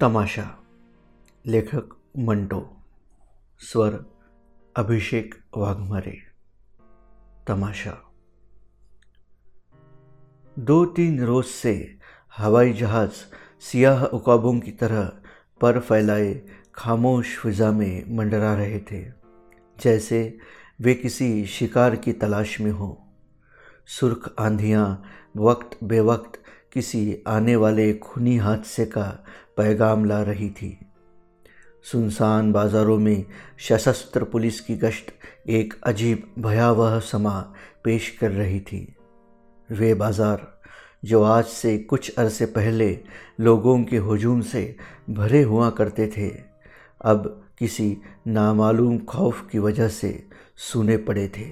तमाशा, लेखक मंटो, स्वर अभिषेक वाघमारे, तमाशा। दो तीन रोज से हवाई जहाज़ सियाह उकाबों की तरह पर फैलाए खामोश फिजा में मंडरा रहे थे, जैसे वे किसी शिकार की तलाश में हों। सुर्ख आंधियाँ वक्त बेवक्त किसी आने वाले खूनी हादसे का पैगाम ला रही थी। सुनसान बाज़ारों में सशस्त्र पुलिस की गश्त एक अजीब भयावह समा पेश कर रही थी। वे बाज़ार, जो आज से कुछ अरसे पहले लोगों के हजूम से भरे हुआ करते थे, अब किसी नामालूम खौफ की वजह से सुने पड़े थे।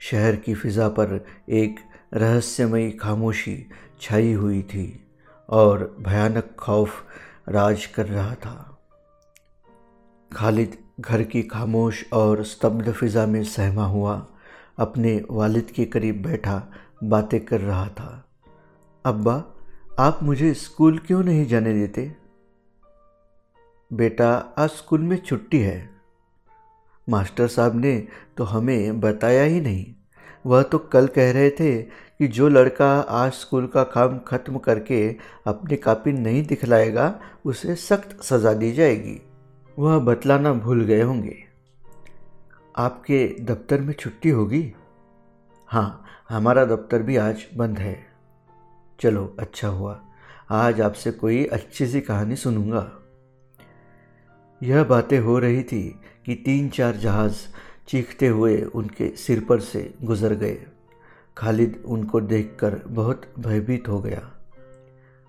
शहर की फ़िज़ा पर एक रहस्यमयी खामोशी छाई हुई थी। और भयानक खौफ राज कर रहा था। खालिद घर की खामोश और स्तब्ध फिज़ा में सहमा हुआ, अपने वालिद के करीब बैठा बातें कर रहा था। अब्बा, आप मुझे स्कूल क्यों नहीं जाने देते? बेटा, आज स्कूल में छुट्टी है। मास्टर साहब ने तो हमें बताया ही नहीं। वह तो कल कह रहे थे कि जो लड़का आज स्कूल का काम खत्म करके अपनी कापी नहीं दिखलाएगा, उसे सख्त सज़ा दी जाएगी। वह बतलाना भूल गए होंगे। आपके दफ्तर में छुट्टी होगी? हाँ हमारा दफ्तर भी आज बंद है। चलो अच्छा हुआ। आज आपसे कोई अच्छी सी कहानी सुनूँगा। यह बातें हो रही थी कि तीन चार जहाज़ चीखते हुए उनके सिर पर से गुजर गए। खालिद उनको देखकर बहुत भयभीत हो गया।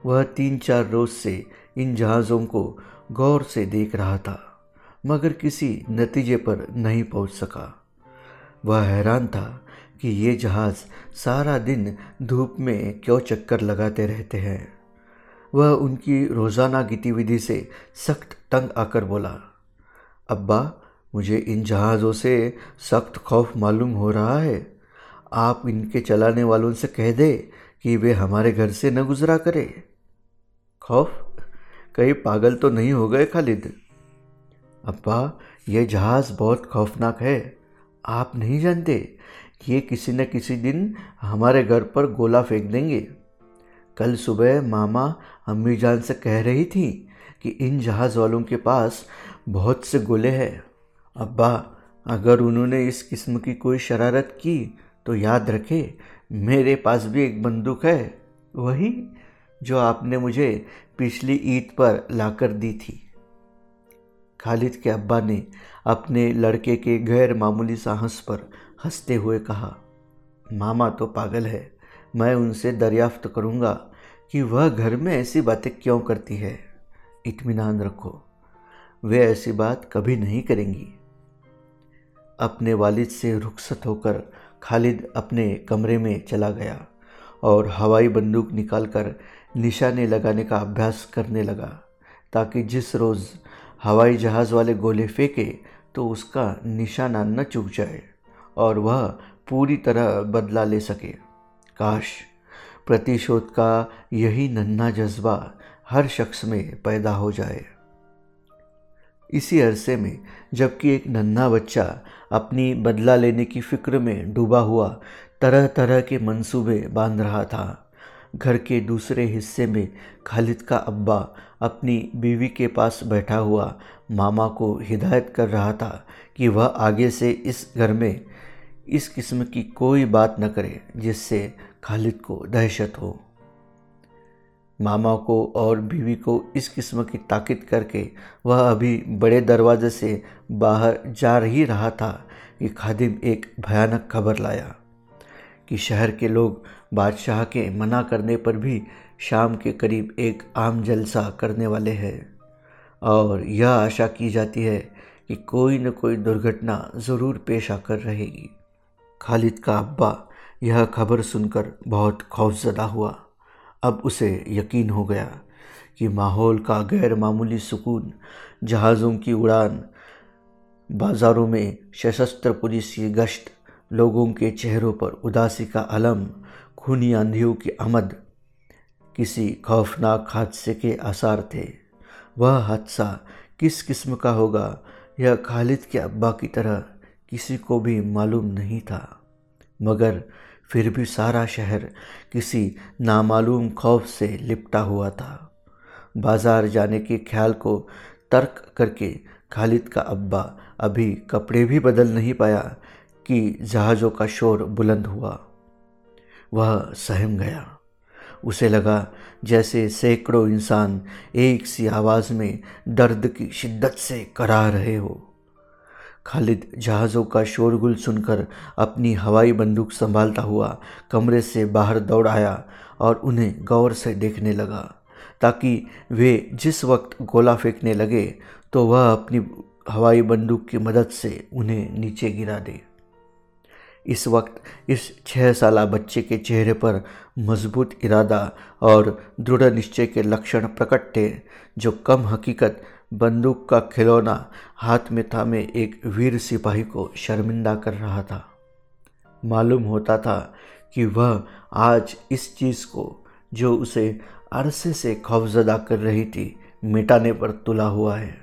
वह तीन चार रोज से इन जहाज़ों को गौर से देख रहा था, मगर किसी नतीजे पर नहीं पहुँच सका। वह हैरान था कि ये जहाज़ सारा दिन धूप में क्यों चक्कर लगाते रहते हैं। वह उनकी रोज़ाना गतिविधि से सख्त तंग आकर बोला, अब्बा मुझे इन जहाज़ों से सख्त खौफ मालूम हो रहा है। आप इनके चलाने वालों से कह दे कि वे हमारे घर से न गुजरा करें। खौफ? कहीं पागल तो नहीं हो गए खालिद। अब्बा यह जहाज़ बहुत खौफनाक है। आप नहीं जानते ये किसी न किसी दिन हमारे घर पर गोला फेंक देंगे। कल सुबह मामा अम्मी जान से कह रही थी कि इन जहाज़ वालों के पास बहुत से गोले हैं। अब्बा, अगर उन्होंने इस किस्म की कोई शरारत की तो याद रखे, मेरे पास भी एक बंदूक है। वही जो आपने मुझे पिछली ईद पर लाकर दी थी। खालिद के अब्बा ने अपने लड़के के गैर मामूली साहस पर हँसते हुए कहा, मामा तो पागल है, मैं उनसे दरियाफ्त करूँगा कि वह घर में ऐसी बातें क्यों करती है। इत्मीनान रखो, वे ऐसी बात कभी नहीं करेंगी। अपने वालिद से रुखसत होकर खालिद अपने कमरे में चला गया और हवाई बंदूक निकालकर निशाने लगाने का अभ्यास करने लगा, ताकि जिस रोज़ हवाई जहाज़ वाले गोले फेंके तो उसका निशाना न चूक जाए और वह पूरी तरह बदला ले सके। काश प्रतिशोध का यही नन्हा जज्बा हर शख्स में पैदा हो जाए। इसी अरसे में, जबकि एक नन्हा बच्चा अपनी बदला लेने की फ़िक्र में डूबा हुआ तरह तरह के मंसूबे बाँध रहा था। घर के दूसरे हिस्से में खालिद का अब्बा अपनी बीवी के पास बैठा हुआ मामा को हिदायत कर रहा था कि वह आगे से इस घर में इस किस्म की कोई बात न करे जिससे खालिद को दहशत हो। मामा को और बीवी को इस किस्म की ताकीद करके वह अभी बड़े दरवाजे से बाहर जा ही रहा था कि खादिम एक भयानक खबर लाया कि शहर के लोग बादशाह के मना करने पर भी शाम के करीब एक आम जलसा करने वाले हैं। और यह आशा की जाती है कि कोई न कोई दुर्घटना ज़रूर पेश आकर रहेगी। खालिद का अब्बा यह खबर सुनकर बहुत खौफजदा हुआ। अब उसे यकीन हो गया कि माहौल का गैर मामूली सुकून, जहाज़ों की उड़ान, बाज़ारों में सशस्त्र पुलिस की गश्त, लोगों के चेहरों पर उदासी का अलम, खूनी आंधियों की आमद, किसी खौफनाक हादसे के आसार थे। वह हादसा किस किस्म का होगा, यह खालिद के अब्बा की तरह किसी को भी मालूम नहीं था। मगर फिर भी सारा शहर किसी नामालूम खौफ से लिपटा हुआ था। बाज़ार जाने के ख्याल को तर्क करके खालिद का अब्बा अभी कपड़े भी बदल नहीं पाया कि जहाज़ों का शोर बुलंद हुआ। वह सहम गया। उसे लगा जैसे सैकड़ों इंसान एक सी आवाज़ में दर्द की शिद्दत से करा रहे हो। खालिद जहाज़ों का शोरगुल सुनकर अपनी हवाई बंदूक संभालता हुआ कमरे से बाहर दौड़ आया और उन्हें गौर से देखने लगा, ताकि वे जिस वक्त गोला फेंकने लगे तो वह अपनी हवाई बंदूक की मदद से उन्हें नीचे गिरा दे। इस वक्त इस छः साल बच्चे के चेहरे पर मज़बूत इरादा और दृढ़ निश्चय के लक्षण प्रकट थे, जो कम हकीकत बंदूक का खिलौना हाथ में थामे एक वीर सिपाही को शर्मिंदा कर रहा था। मालूम होता था कि वह आज इस चीज़ को, जो उसे अरसे से खौफजदा कर रही थी, मिटाने पर तुला हुआ है।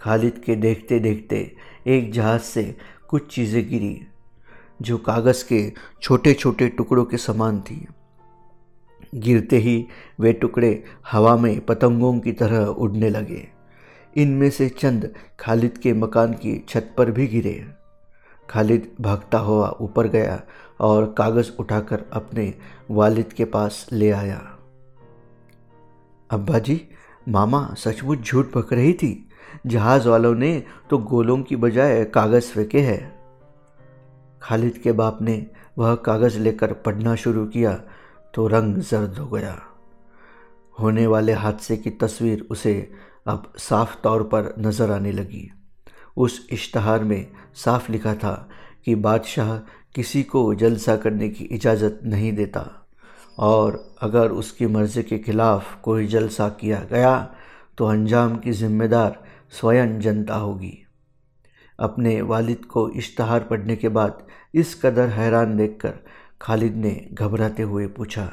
खालिद के देखते देखते एक जहाज़ से कुछ चीज़ें गिरी, जो कागज़ के छोटे छोटे टुकड़ों के समान थी। गिरते ही वे टुकड़े हवा में पतंगों की तरह उड़ने लगे। इनमें से चंद खालिद के मकान की छत पर भी गिरे। खालिद भागता हुआ ऊपर गया और कागज़ उठाकर अपने वालिद के पास ले आया। अब्बा जी मामा सचमुच झूठ पक रही थी। जहाज़ वालों ने तो गोलों की बजाय कागज़ फेंके हैं। खालिद के बाप ने वह कागज़ लेकर पढ़ना शुरू किया तो रंग जर्द हो गया। होने वाले हादसे की तस्वीर उसे अब साफ़ तौर पर नज़र आने लगी। उस इश्तहार में साफ़ लिखा था कि बादशाह किसी को जलसा करने की इजाज़त नहीं देता और अगर उसकी मर्ज़ी के ख़िलाफ़ कोई जलसा किया गया तो अंजाम की ज़िम्मेदार स्वयं जनता होगी। अपने वालिद को इश्तहार पढ़ने के बाद इस कदर हैरान देखकर खालिद ने घबराते हुए पूछा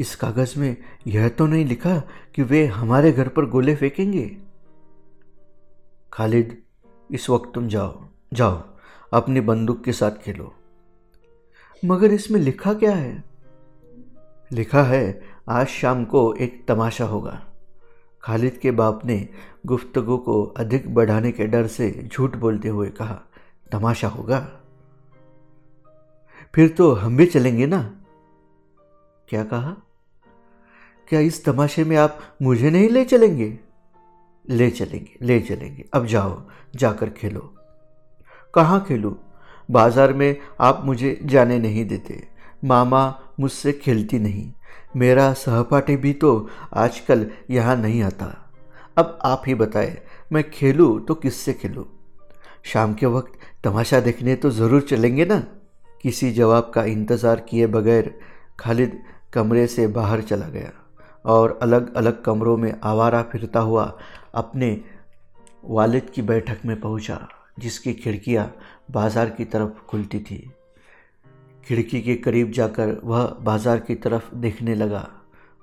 इस कागज़ में यह तो नहीं लिखा कि वे हमारे घर पर गोले फेंकेंगे। खालिद, इस वक्त तुम जाओ जाओ, अपनी बंदूक के साथ खेलो। मगर इसमें लिखा क्या है? लिखा है, आज शाम को एक तमाशा होगा। खालिद के बाप ने गुफ्तगु को अधिक बढ़ाने के डर से झूठ बोलते हुए कहा, तमाशा होगा? फिर तो हम भी चलेंगे ना? क्या कहा? क्या इस तमाशे में आप मुझे नहीं ले चलेंगे? ले चलेंगे ले चलेंगे। अब जाओ, जाकर खेलो। कहाँ खेलूँ? बाज़ार में आप मुझे जाने नहीं देते। मामा मुझसे खेलती नहीं। मेरा सहपाठी भी तो आजकल यहाँ नहीं आता। अब आप ही बताएँ, मैं खेलूँ तो किससे खेलूँ? शाम के वक्त तमाशा देखने तो ज़रूर चलेंगे ना? किसी जवाब का इंतज़ार किए बगैर खालिद कमरे से बाहर चला गया। और अलग अलग कमरों में आवारा फिरता हुआ अपने वालिद की बैठक में पहुँचा, जिसकी खिड़कियाँ बाज़ार की तरफ़ खुलती थी। खिड़की के करीब जाकर वह बाज़ार की तरफ़ देखने लगा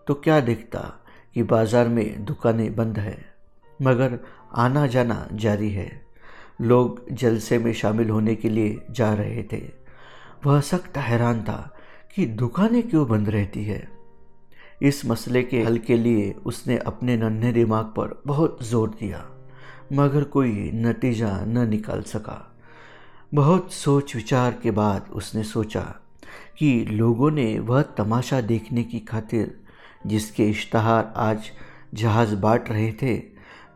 तो क्या देखता कि बाज़ार में दुकानें बंद है मगर आना जाना जारी है। लोग जलसे में शामिल होने के लिए जा रहे थे। वह सख्त हैरान था कि दुकानें क्यों बंद रहती है? इस मसले के हल के लिए उसने अपने नन्हे दिमाग पर बहुत ज़ोर दिया, मगर कोई नतीजा न निकाल सका। बहुत सोच विचार के बाद उसने सोचा कि लोगों ने वह तमाशा देखने की खातिर जिसके इश्तहार आज जहाज़ बांट रहे थे,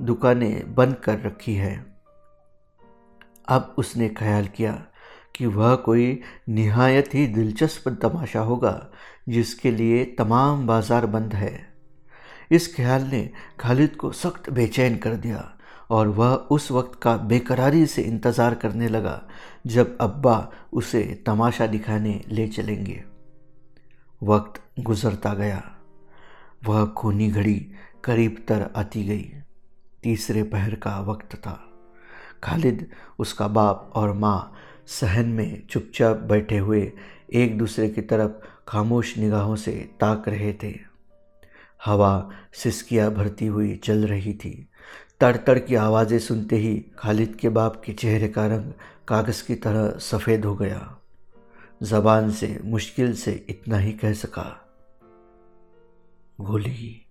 दुकानें बंद कर रखी है। अब उसने ख्याल किया कि वह कोई निहायत ही दिलचस्प तमाशा होगा, जिसके लिए तमाम बाज़ार बंद है। इस ख्याल ने खालिद को सख्त बेचैन कर दिया और वह उस वक्त का बेकरारी से इंतज़ार करने लगा, जब अब्बा उसे तमाशा दिखाने ले चलेंगे। वक्त गुज़रता गया। वह खूनी घड़ी करीब तर आती गई। तीसरे पहर का वक्त था। खालिद, उसका बाप और माँ सहन में चुपचाप बैठे हुए एक दूसरे की तरफ़ खामोश निगाहों से ताक रहे थे। हवा सिसकिया भरती हुई चल रही थी। तड़ तड़ की आवाज़ें सुनते ही खालिद के बाप के चेहरे का रंग कागज़ की तरह सफ़ेद हो गया। जबान से मुश्किल से इतना ही कह सका, गोली।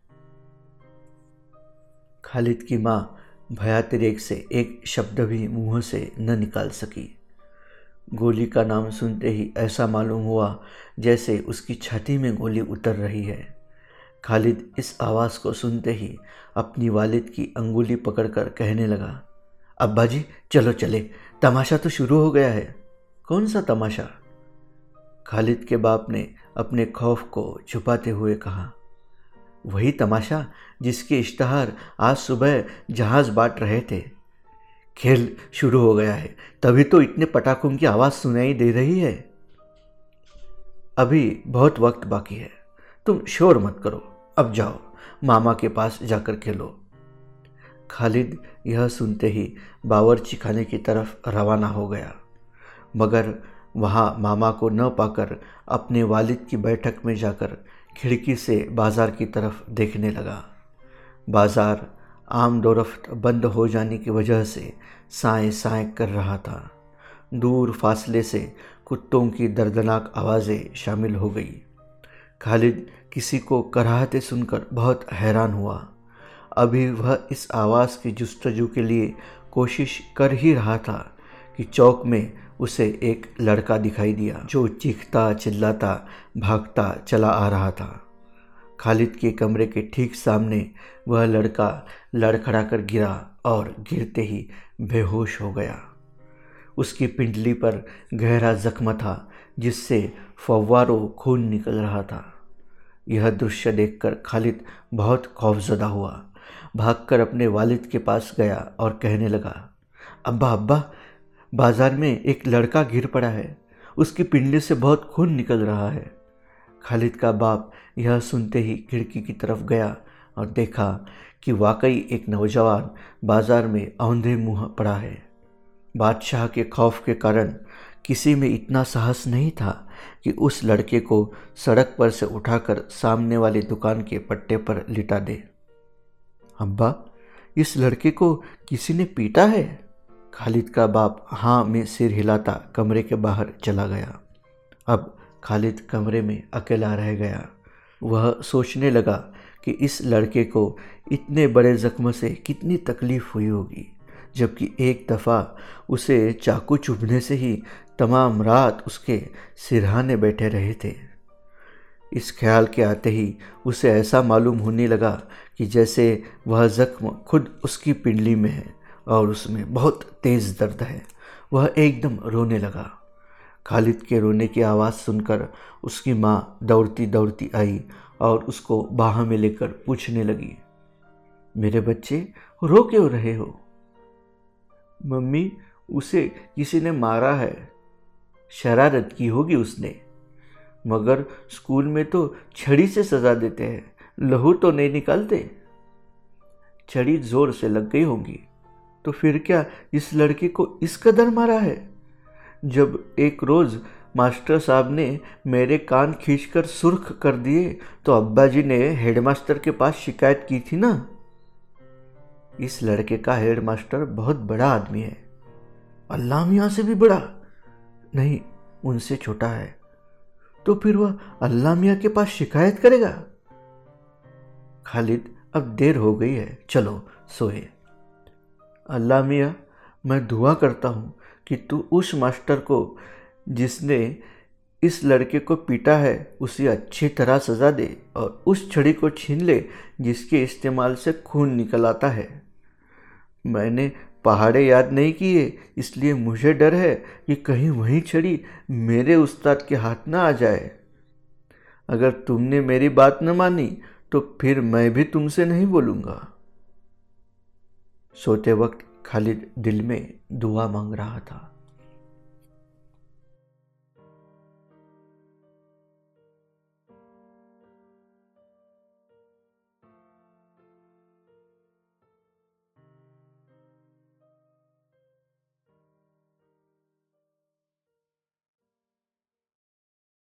खालिद की माँ भयातिरेक से एक शब्द भी मुँह से न निकाल सकी। गोली का नाम सुनते ही ऐसा मालूम हुआ जैसे उसकी छाती में गोली उतर रही है। खालिद इस आवाज़ को सुनते ही अपनी वालिद की अंगुली पकड़कर कहने लगा अब्बा जी चलो चले, तमाशा तो शुरू हो गया है। कौन सा तमाशा? खालिद के बाप ने अपने खौफ को छुपाते हुए कहा, वही तमाशा जिसके इश्तहार आज सुबह जहाज़ बांट रहे थे। खेल शुरू हो गया है। तभी तो इतने पटाखों की आवाज़ सुनाई दे रही है। अभी बहुत वक्त बाकी है। तुम शोर मत करो। अब जाओ। मामा के पास जाकर खेलो। खालिद यह सुनते ही बावरची खाने की तरफ़ रवाना हो गया। मगर वहाँ मामा को न पाकर अपने वालिद की बैठक में जाकर खिड़की से बाज़ार की तरफ़ देखने लगा। बाज़ार आम दोरफ्त बंद हो जाने की वजह से साए साए कर रहा था। दूर फासले से कुत्तों की दर्दनाक आवाज़ें शामिल हो गई। खालिद किसी को कराहते सुनकर बहुत हैरान हुआ। अभी वह इस आवाज़ की जस्तजू के लिए कोशिश कर ही रहा था कि चौक में उसे एक लड़का दिखाई दिया, जो चीखता चिल्लाता भागता चला आ रहा था। खालिद के कमरे के ठीक सामने वह लड़का लड़खड़ा कर गिरा और गिरते ही बेहोश हो गया। उसकी पिंडली पर गहरा जख्म था, जिससे फव्वारों खून निकल रहा था। यह दृश्य देखकर खालिद बहुत खौफजदा हुआ। भागकर अपने वालिद के पास गया और कहने लगा, अब्बा अब्बा, बाज़ार में एक लड़का गिर पड़ा है। उसकी पिंडली से बहुत खून निकल रहा है। खालिद का बाप यह सुनते ही खिड़की की तरफ़ गया और देखा कि वाकई एक नौजवान बाज़ार में औंधे मुँह पड़ा है। बादशाह के खौफ के कारण किसी में इतना साहस नहीं था कि उस लड़के को सड़क पर से उठाकर सामने वाली दुकान के पट्टे पर लिटा दे। अब्बा, इस लड़के को किसी ने पीटा है? खालिद का बाप हाँ में सिर हिलाता कमरे के बाहर चला गया। अब खालिद कमरे में अकेला रह गया। वह सोचने लगा कि इस लड़के को इतने बड़े ज़ख्म से कितनी तकलीफ़ हुई होगी, जबकि एक दफ़ा उसे चाकू चुभने से ही तमाम रात उसके सिरहाने बैठे रहे थे। इस ख्याल के आते ही उसे ऐसा मालूम होने लगा कि जैसे वह ज़ख्म खुद उसकी पिंडली में है और उसमें बहुत तेज़ दर्द है। वह एकदम रोने लगा। खालिद के रोने की आवाज़ सुनकर उसकी माँ दौड़ती दौड़ती आई और उसको बाह में लेकर पूछने लगी, मेरे बच्चे, रो क्यों रहे हो? मम्मी, उसे किसी ने मारा है। शरारत की होगी उसने। मगर स्कूल में तो छड़ी से सजा देते हैं, लहू तो नहीं निकालते। छड़ी ज़ोर से लग गई होगी तो फिर क्या इस लड़के को इस कदर मारा है? जब एक रोज़ मास्टर साहब ने मेरे कान खींचकर सुर्ख कर दिए तो अब्बा जी ने हेडमास्टर के पास शिकायत की थी ना? इस लड़के का हेडमास्टर बहुत बड़ा आदमी है। अल्लाह मियाँ से भी बड़ा? नहीं, उनसे छोटा है। तो फिर वह अल्लाह मियाँ के पास शिकायत करेगा? खालिद, अब देर हो गई है। चलो, सोए। अल्लाह मियाँ, मैं दुआ करता हूँ कि तू उस मास्टर को, जिसने इस लड़के को पीटा है, उसे अच्छी तरह सज़ा दे और उस छड़ी को छीन ले, जिसके इस्तेमाल से खून निकल आता है। मैंने पहाड़े याद नहीं किए, इसलिए मुझे डर है कि कहीं वही छड़ी मेरे उस्ताद के हाथ ना आ जाए। अगर तुमने मेरी बात न मानी तो फिर मैं भी तुमसे नहीं बोलूँगा। सोते वक्त खालिद दिल में दुआ मांग रहा था।